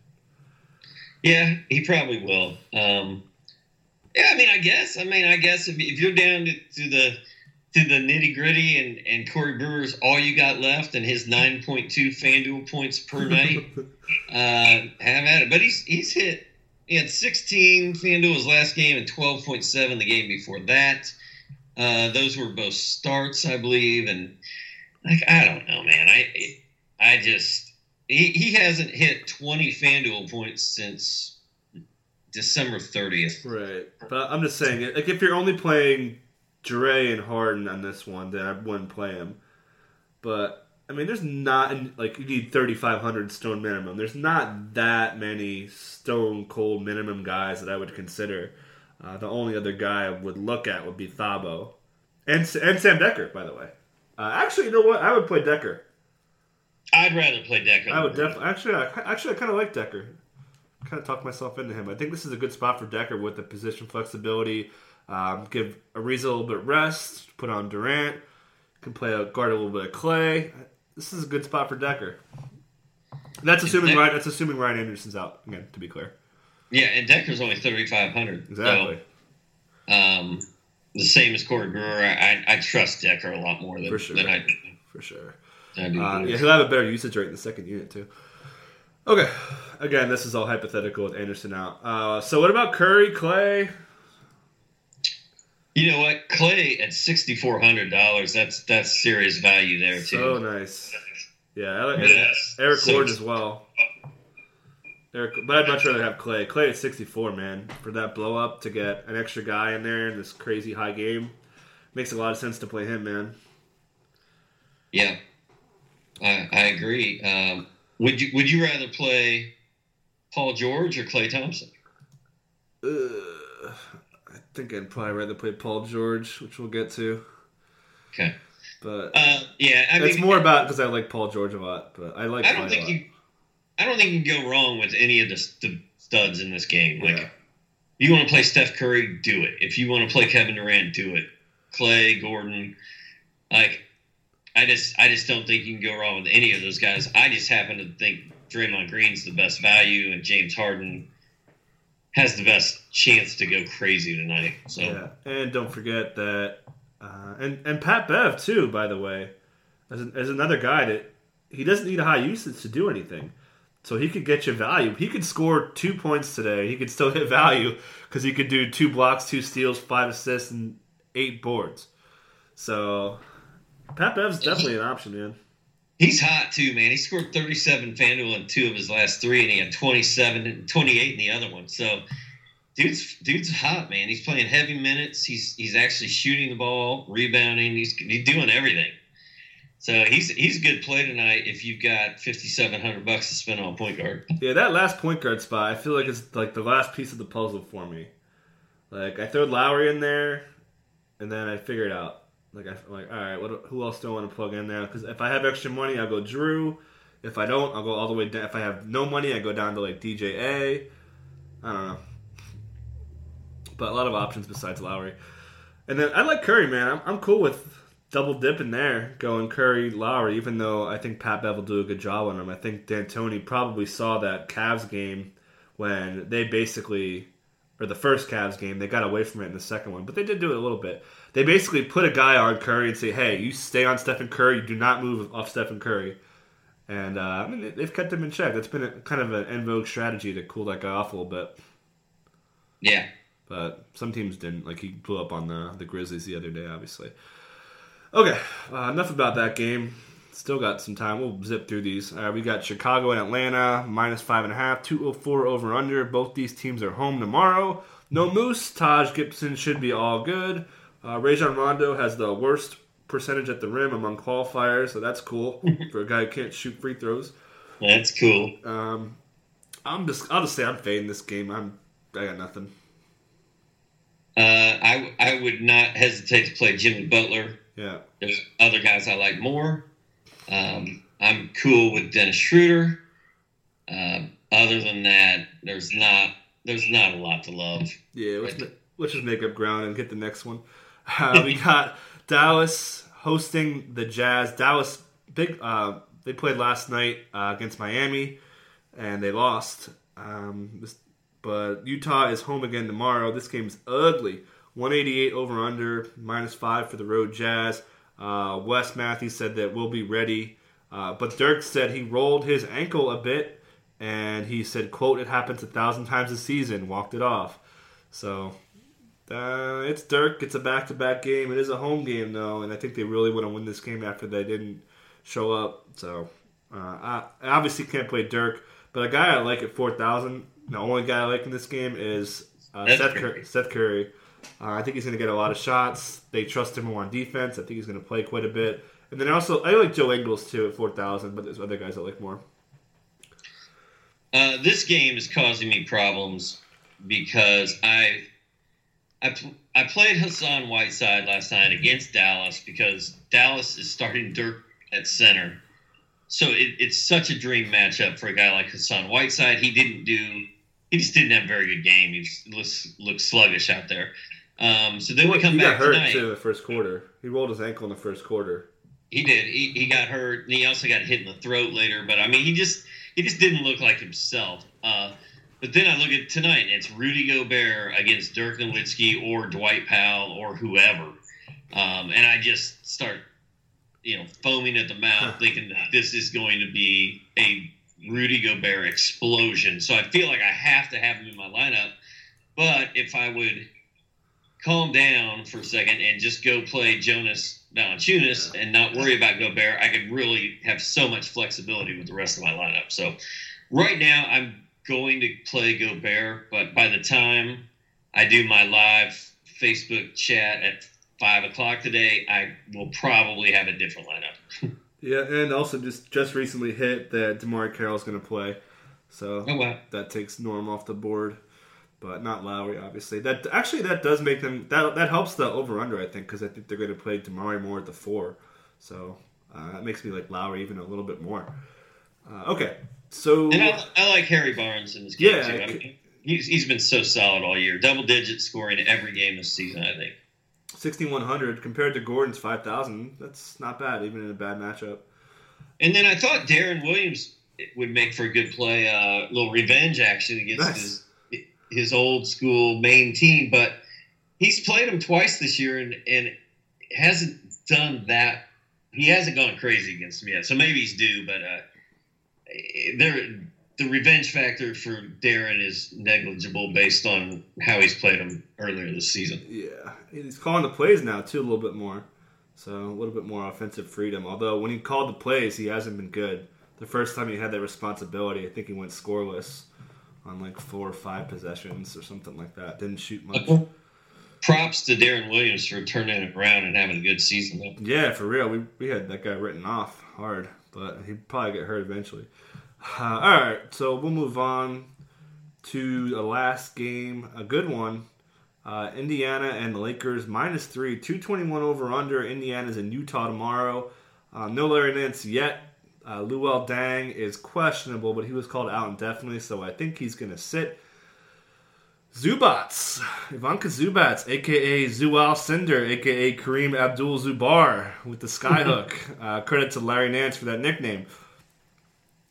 Yeah, he probably will. Um, yeah, I mean, I guess. I mean, I guess if, if you're down to, to the to the nitty gritty and and Corey Brewer's all you got left and his 9.2 FanDuel points per night, uh, have at it. But he's he's hit. He had 16 FanDuel his last game and 12.7 the game before that. Uh, those were both starts, I believe, and like I don't know, man. I I just he, he hasn't hit 20 FanDuel points since December 30th. Right. But I'm just saying, like, if you're only playing Dre and Harden on this one, then I wouldn't play him. But, I mean, there's not, like, you need 3,500 stone minimum. There's not that many stone cold minimum guys that I would consider. Uh, the only other guy I would look at would be Thabo. And, and Sam Dekker, by the way. Uh, actually, you know what? I would play Dekker. I'd rather play Dekker. I would definitely. Actually, I, actually, I kind of like Dekker. Kind of talk myself into him. I think this is a good spot for Dekker with the position flexibility. Um, give Ariza a little bit rest. Put on Durant. Can play a guard a little bit of Klay. This is a good spot for Dekker. That's assuming Ryan. That's assuming Ryan Anderson's out again. To be clear, Yeah, and Dekker's only 3,500. exactly So, um, the same as Corey Brewer. I, I trust Dekker a lot more than, For sure. than I, for sure. than I do. Uh, yeah, he'll have a better usage rate in the second unit too. Okay, again, this is all hypothetical with Anderson out. Uh, so what about Curry, Klay? You know what? Klay at $6,400. That's that's serious value there, too. So nice. Yeah, I Yes. Eric So- Gordon as well. Eric, but I'd much rather have Klay. Klay at 64, man, for that blow up to get an extra guy in there in this crazy high game makes a lot of sense to play him, man. Yeah, I, I agree. Um, would you Would you rather play Paul George or Klay Thompson? Uh, think I'd probably rather play Paul George, which we'll get to. Okay. But Uh, yeah, I it's mean, more about because I like Paul George a lot. But I like. I don't think you. I don't think you can go wrong with any of the, st- studs in this game. Like, Yeah. you want to play Steph Curry, do it. If you want to play Kevin Durant, do it. Klay, Gordon, like, I just, I just don't think you can go wrong with any of those guys. I just happen to think Draymond Green's the best value, and James Harden has the best chance to go crazy tonight. So, Yeah, and don't forget that, uh, and and Pat Bev too. By the way, as, an, as another guy that he doesn't need a high usage to do anything, so he could get you value. He could score two points today. He could still hit value because he could do two blocks, two steals, five assists, and eight boards. So Pat Bev's definitely an option, man. He's hot too, man. He scored 37 FanDuel in two of his last three, and he had 27 and 28 in the other one. So, dude's dude's hot, man. He's playing heavy minutes. He's he's actually shooting the ball, rebounding. He's he's doing everything. So he's he's a good play tonight if you've got 5,700 bucks to spend on a point guard. Yeah, that last point guard spot, I feel like it's like the last piece of the puzzle for me. Like I throw Lowry in there, and then I figure it out. Like I, am like, all right, what, who else do I want to plug in there? Because if I have extra money, I'll go Jrue. If I don't, I'll go all the way down. If I have no money, I go down to like DJA. I don't know, but a lot of options besides Lowry. And then I like Curry, man. I'm, I'm cool with double dipping there, going Curry, Lowry. Even though I think Pat Bev will do a good job on him. I think D'Antoni probably saw that Cavs game when they basically, or the first Cavs game, they got away from it in the second one, but they did do it a little bit. They basically put a guy on Curry and say, "Hey, you stay on Stephen Curry. You do not move off Stephen Curry." And uh, I mean, they- they've kept him in check. That's been a, kind of an en vogue strategy to cool that guy off a little bit. Yeah, But some teams didn't. Like he blew up on the the Grizzlies the other day, obviously. Okay, uh, enough about that game. Still got some time. We'll zip through these. Uh, we got Chicago and Atlanta minus five and a half, two hundred four over under. Both these teams are home tomorrow. No Moose. Taj Gibson should be all good. Uh, Rajon Rondo has the worst percentage at the rim among qualifiers, so that's cool for a guy who can't shoot free throws. that's cool. Um, I'm just. I'll just say I'm fading this game. I'm. I got nothing. Uh, I I would not hesitate to play Jimmy Butler. Yeah. There's other guys I like more. Um, I'm cool with Dennis Schroeder. Um, other than that, there's not there's not a lot to love. Yeah, let's, ma- let's just make up ground and get the next one. Uh, we got Dallas hosting the Jazz. Dallas big. Uh, they played last night uh, against Miami, and they lost. Um, this, but Utah is home again tomorrow. This game's ugly. 188 over under minus five for the road Jazz. Uh, Wes Matthews said that we'll be ready, uh, but Dirk said he rolled his ankle a bit, and he said, "quote It happens a thousand times a season." Walked it off. So uh, it's Dirk. It's a back-to-back game. It is a home game though, and I think they really want to win this game after they didn't show up. So uh, I, obviously can't play Dirk, but a guy I like at four thousand. The only guy I like in this game is uh, Seth Curry. Seth Curry. Uh, I think he's going to get a lot of shots. They trust him more on defense. I think he's going to play quite a bit. And then also, I like Joe Ingles too at four thousand, but there's other guys I like more. Uh, this game is causing me problems because I I, I played Hassan Whiteside last night against Dallas because Dallas is starting Dirk at center. So it, it's such a dream matchup for a guy like Hassan Whiteside. He didn't do he just didn't have a very good game. He just looks, looked sluggish out there. Um, so then we come he back got hurt tonight. too in the first quarter. He rolled his ankle in the first quarter. He did. He, he got hurt. And he also got hit in the throat later. But I mean, he just he just didn't look like himself. Uh, but then I look at tonight. It's Rudy Gobert against Dirk Nowitzki or Dwight Powell or whoever, um, and I just start, you know, foaming at the mouth, thinking that this is going to be a Rudy Gobert explosion. So I feel like I have to have him in my lineup. But if I would calm down for a second and just go play Jonas Valanciunas and not worry about Gobert, I could really have so much flexibility with the rest of my lineup. So right now, I'm going to play Gobert, but by the time I do my live Facebook chat at five o'clock today, I will probably have a different lineup. yeah, and also just just recently hit that DeMarre Carroll's going to play, so oh, wow. that takes Norm off the board, but not Lowry, obviously. That actually that does make them that that helps the over under, I think, because I think they're going to play DeMarre more at the four, so uh, that makes me like Lowry even a little bit more. Uh, okay, so and I, I, like Harry Barnes in this game yeah, too. I mean, he's, he's been so solid all year, double digit scoring every game this season. I think. 6100 compared to Gordon's 5000. That's not bad, even in a bad matchup. And then I thought Deron Williams would make for a good play, a uh, little revenge action against nice. his his old school main team, but he's played him twice this year and and hasn't done that. He hasn't gone crazy against him yet, so maybe he's due. But uh, there, the revenge factor for Deron is negligible based on how he's played him earlier this season. Yeah, he's calling the plays now too a little bit more, so a little bit more offensive freedom. Although when he called the plays, he hasn't been good. The first time he had that responsibility, I think he went scoreless on like four or five possessions or something like that. Didn't shoot much. Props to Deron Williams for turning it around and having a good season. Though. Yeah, for real. We we had that guy written off hard, but he'd probably get hurt eventually. Uh, all right, so we'll move on to the last game, a good one. Uh, Indiana and the Lakers minus three, 221 over under. Indiana's in Utah tomorrow. Uh, no Larry Nance yet. Uh, Luol Deng is questionable, but he was called out indefinitely, so I think he's going to sit. Zubac, Ivanka Zubac, aka Zual Cinder, aka Kareem Abdul Zubar with the skyhook. uh, credit to Larry Nance for that nickname.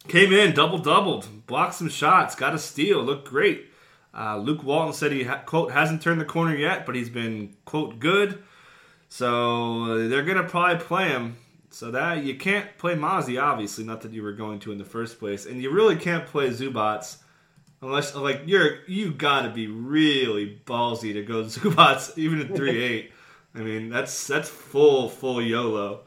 Came in, double doubled, blocked some shots, got a steal, looked great. Uh, Luke Walton said he ha- quote hasn't turned the corner yet, but he's been quote good. So they're gonna probably play him. So that you can't play Mozzie, obviously, not that you were going to in the first place, and you really can't play Zubac unless like you're you gotta be really ballsy to go Zubac even at three eight. I mean that's that's full full YOLO.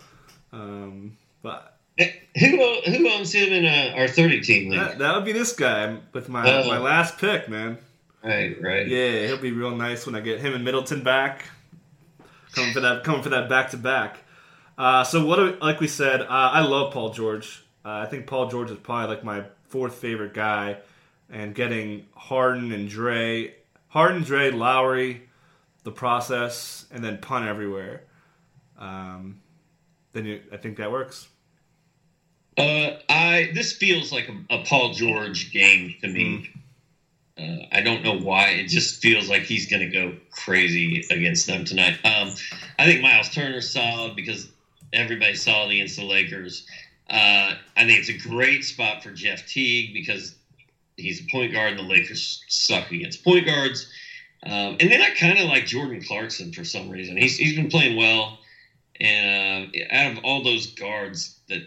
Um, but who who owns him in uh, our thirty team league? That, that, would be this guy with my oh. my last pick, man. Right, right. Yeah, he'll be real nice when I get him and Middleton back. Coming for that, coming for that back to back. So what? Like we said, uh, I love Paul George. Uh, I think Paul George is probably like my fourth favorite guy, and getting Harden and Dre, Harden, Dre, Lowry, the process, and then punt everywhere. Um, then you, I think that works. Uh, I this feels like a, a, Paul George game to me. Mm. Uh, I don't know why. It just feels like he's going to go crazy against them tonight. Um, I think Myles Turner's solid because everybody's solid against the Lakers. Uh, I think it's a great spot for Jeff Teague because he's a point guard and the Lakers suck against point guards. Um, and then I kind of like Jordan Clarkson for some reason. He's, he's been playing well. And uh, out of all those guards that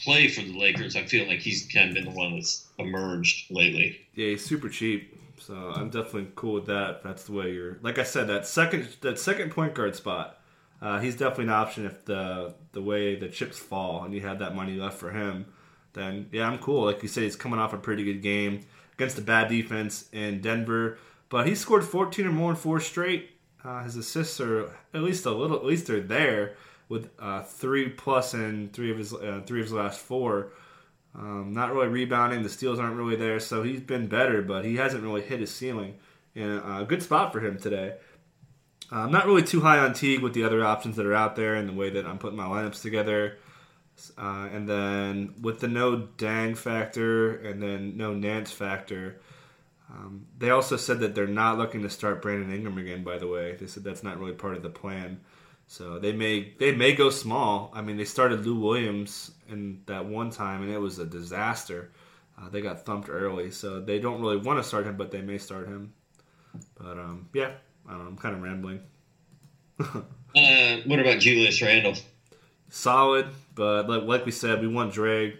play for the Lakers, I feel like he's kind of been the one that's emerged lately. Yeah, he's super cheap, so I'm definitely cool with that. that's the way you're. Like I said, that second that second point guard spot, uh, he's definitely an option if the the way the chips fall and you have that money left for him. Then yeah, I'm cool. Like you said, he's coming off a pretty good game against a bad defense in Denver, but he scored 14 or more in four straight. Uh, his assists are at least a little, at least they're there with uh, three plus in three of his uh, three of his last four. Um, not really rebounding. The steals aren't really there, so he's been better, but he hasn't really hit his ceiling. And a good spot for him today. I'm not really too high on Teague with the other options that are out there and the way that I'm putting my lineups together. Uh, and then with the no Deng factor and then no Nance factor, um, they also said that they're not looking to start Brandon Ingram again. By the way, they said that's not really part of the plan. So they may they may go small. I mean, they started Lou Williams in that one time, and it was a disaster. Uh, they got thumped early, so they don't really want to start him, but they may start him. But um, yeah, I I'm kind of rambling. uh, what about Julius Randle? Solid, but like, like we said, we want Drake,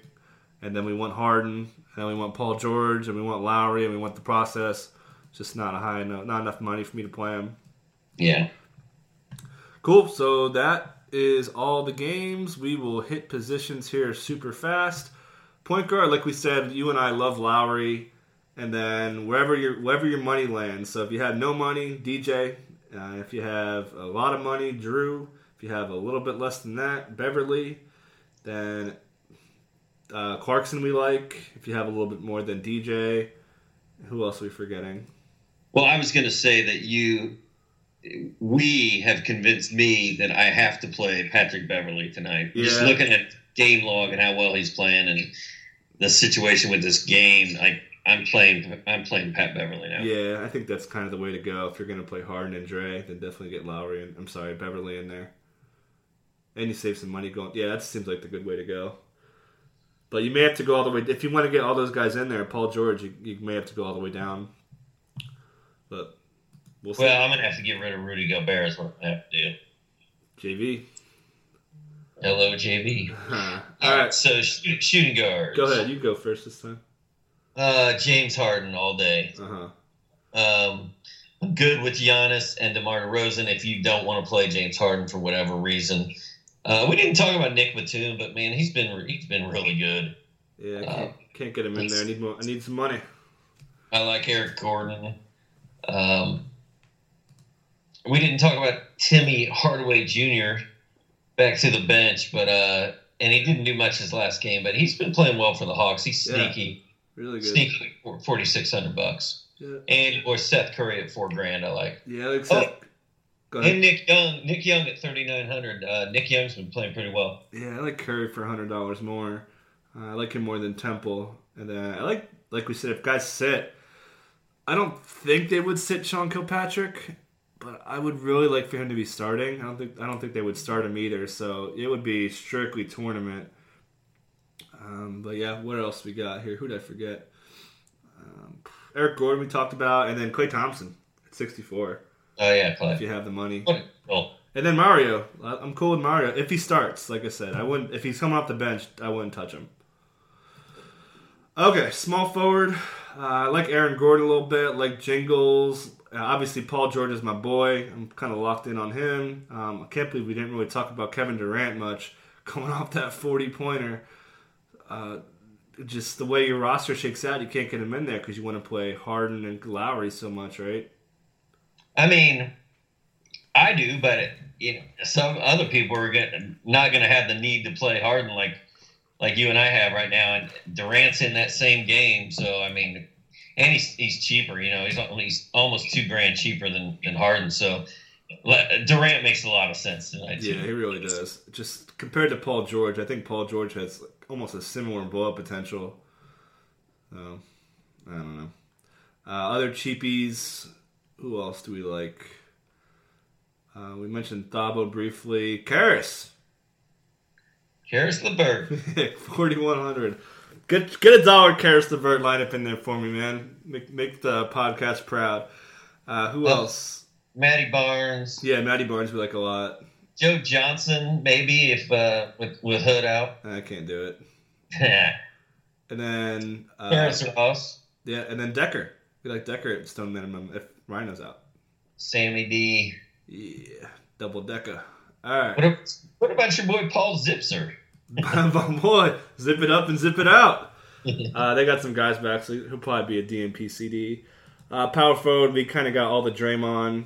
and then we want Harden, and we want Paul George, and we want Lowry, and we want the process. Just not a high enough, not enough money for me to play him. Yeah. Cool. So that is all the games. We will hit positions here super fast. Point guard, like we said, you and I love Lowry, and then wherever your wherever your money lands. So if you have no money, DJ. Uh, if you have a lot of money, Jrue. You have a little bit less than that, Beverley. Then uh, Clarkson we like. If you have a little bit more than DJ. Who else are we forgetting? Well, I was going to say that you, we have convinced me that I have to play Patrick Beverley tonight. Just looking at game log and how well he's playing and the situation with this game, like I'm playing, I'm playing Pat Beverley now. Yeah, I think that's kind of the way to go. If you're going to play Harden and Dre, then definitely get Lowry and I'm sorry, Beverley in there. And you save some money going. Yeah, that seems like the good way to go. But you may have to go all the way. If you want to get all those guys in there, Paul George, you, you may have to go all the way down. But we'll see. Well, I'm gonna have to get rid of Rudy Gobert. Is what I have to do. JV. Hello, JV. All right, right, so shoot, shooting guards. go ahead. You go first this time. Uh, James Harden all day. Uh huh. Um, I'm good with Giannis and DeMar DeRozan if you don't want to play James Harden for whatever reason. Uh, we didn't talk about Nic Batum, but man, he's been he's been really good. Yeah, I Uh, can't, can't get him in there. I need more. I need some money. I like Eric Gordon. Um, we didn't talk about Timmy Hardaway Jr. back to the bench, but uh, and he didn't do much his last game, but he's been playing well for the Hawks. He's Yeah. sneaky, Really good. sneaky, forty six hundred bucks, Yeah, and or Seth Curry at four grand. I like. yeah. Like I go And. Nick Young, Nick Young at thirty nine hundred. Uh, Nick Young's been playing pretty well. Yeah, I like Curry for hundred dollars more. Uh, I like him more than Temple, and then I like, like we said, if guys sit, I don't think they would sit Sean Kilpatrick, but I would really like for him to be starting. I don't think I don't think they would start him either. So it would be strictly tournament. Um, but yeah, what else we got here? Who did I forget? Um, Eric Gordon we talked about, and then Klay Thompson at sixty four. Oh yeah, If you have the money. Oh, And then Mario, I'm cool with Mario if he starts. Like I said, I wouldn't if he's coming off the bench. I wouldn't touch him. Okay, small forward. Uh, I like Aaron Gordon a little bit. Like Jingles. Uh, obviously, Paul George is my boy. I'm kind of locked in on him. Um, I can't believe we didn't really talk about Kevin Durant much coming off that 40 pointer. Uh, just the way your roster shakes out, you can't get him in there because you want to play Harden and Lowry so much, right? I mean, I do, but you know, some other people are gonna, not going to have the need to play Harden like like you and I have right now. And Durant's in that same game, so I mean, and he's he's cheaper. You know, he's least almost two grand cheaper than than Harden. So Durant makes a lot of sense tonight. Too. Yeah, he really does. Just compared to Paul George, I think Paul George has like almost a similar blow up potential. So, I don't know. Uh, other cheapies, who else do we like? Uh, we mentioned Thabo briefly. Karras, Caris LeVert. 4100. Get get a dollar Karras the Vert lineup in there for me, man. Make make the podcast proud. Uh, who Oh. else? Matty Barnes, Yeah, Matty Barnes we like a lot. Joe Johnson, maybe if uh, with with Hood out. I can't do it. And then uh, Ross, Yeah, and then Dekker. We like Dekker at stone minimum if Rhino's out. Sammy D. Yeah, double Decker. All right, What, ab- what about your boy Paul Zipser? my boy, zip it up and zip it out. Uh, they got some guys back, so he'll probably be a DNP CD. Uh, power forward, we kind of got all the Draymond.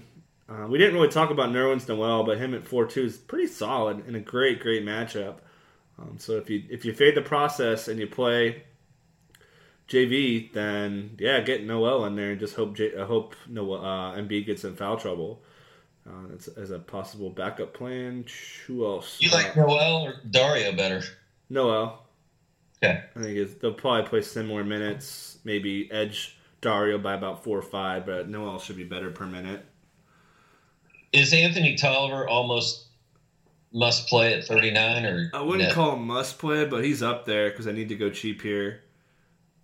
Uh, we didn't really talk about Nerlens Noel, but him at four two is pretty solid and a great, great matchup. Um, so if you if you fade the process and you play JV, then yeah, get Noel in there and just hope J, uh, hope Noel uh, Embiid gets in foul trouble. Uh, as, as a possible backup plan. Who else? You like Uh, Noel or Dario better? Noel. Okay. I think it's, they'll probably play similar minutes, maybe edge Dario by about four or five, but Noel should be better per minute. Is Anthony Tolliver almost must play at 39 or I wouldn't no? call him must play, but he's up there because I need to go cheap here.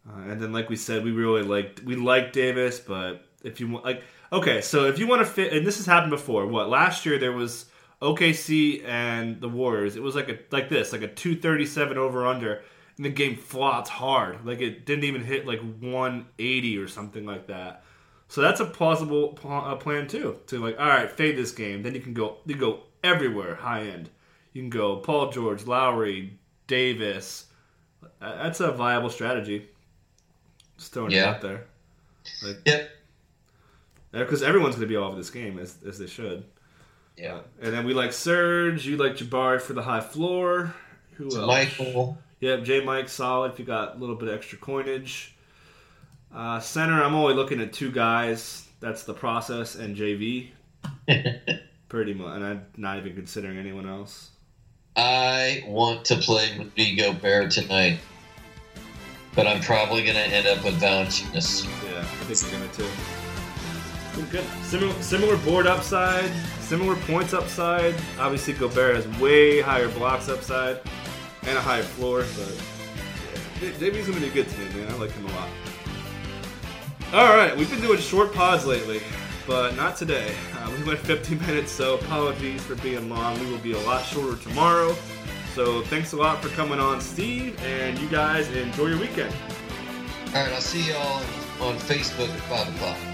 Uh, and then, like we said, we really like we like Davis, but if you want, like, okay, so if you want to fit, and this has happened before. What last year there was OKC and the Warriors. It was like a like this, like a two thirty seven over under, and the game flopped hard. Like it didn't even hit like one eighty or something like that. So that's a plausible plan too. To like, all right, fade this game, then you can go you can go everywhere high end. You can go Paul George, Lowry, Davis. That's a viable strategy. Just throwing yeah. it out there. Like, yep. Because everyone's going to be all over this game as as they should. Yeah. And then we like Serge. You like Jabari for the high floor. Who else? Michael. Yep, J Mike solid if you got a little bit extra coinage. Uh, center, I'm only looking at two guys. That's the process and JV. Pretty much, and I'm not even considering anyone else. I want to play with Rudy Gobert tonight, but I'm probably going to end up with Valanciunas. Yeah, I think you're going to too. Good. Similar, similar board upside, similar points upside. Obviously, Gobert has way higher blocks upside and a higher floor, but yeah, JV's gonna be good today, man. I like him a lot. All right, we've been doing short pods lately, but not today. Uh, we went 50 minutes, so apologies for being long. We will be a lot shorter tomorrow. So thanks a lot for coming on, Steve, and you guys enjoy your weekend. All right, I'll see y'all on Facebook at 5 o'clock.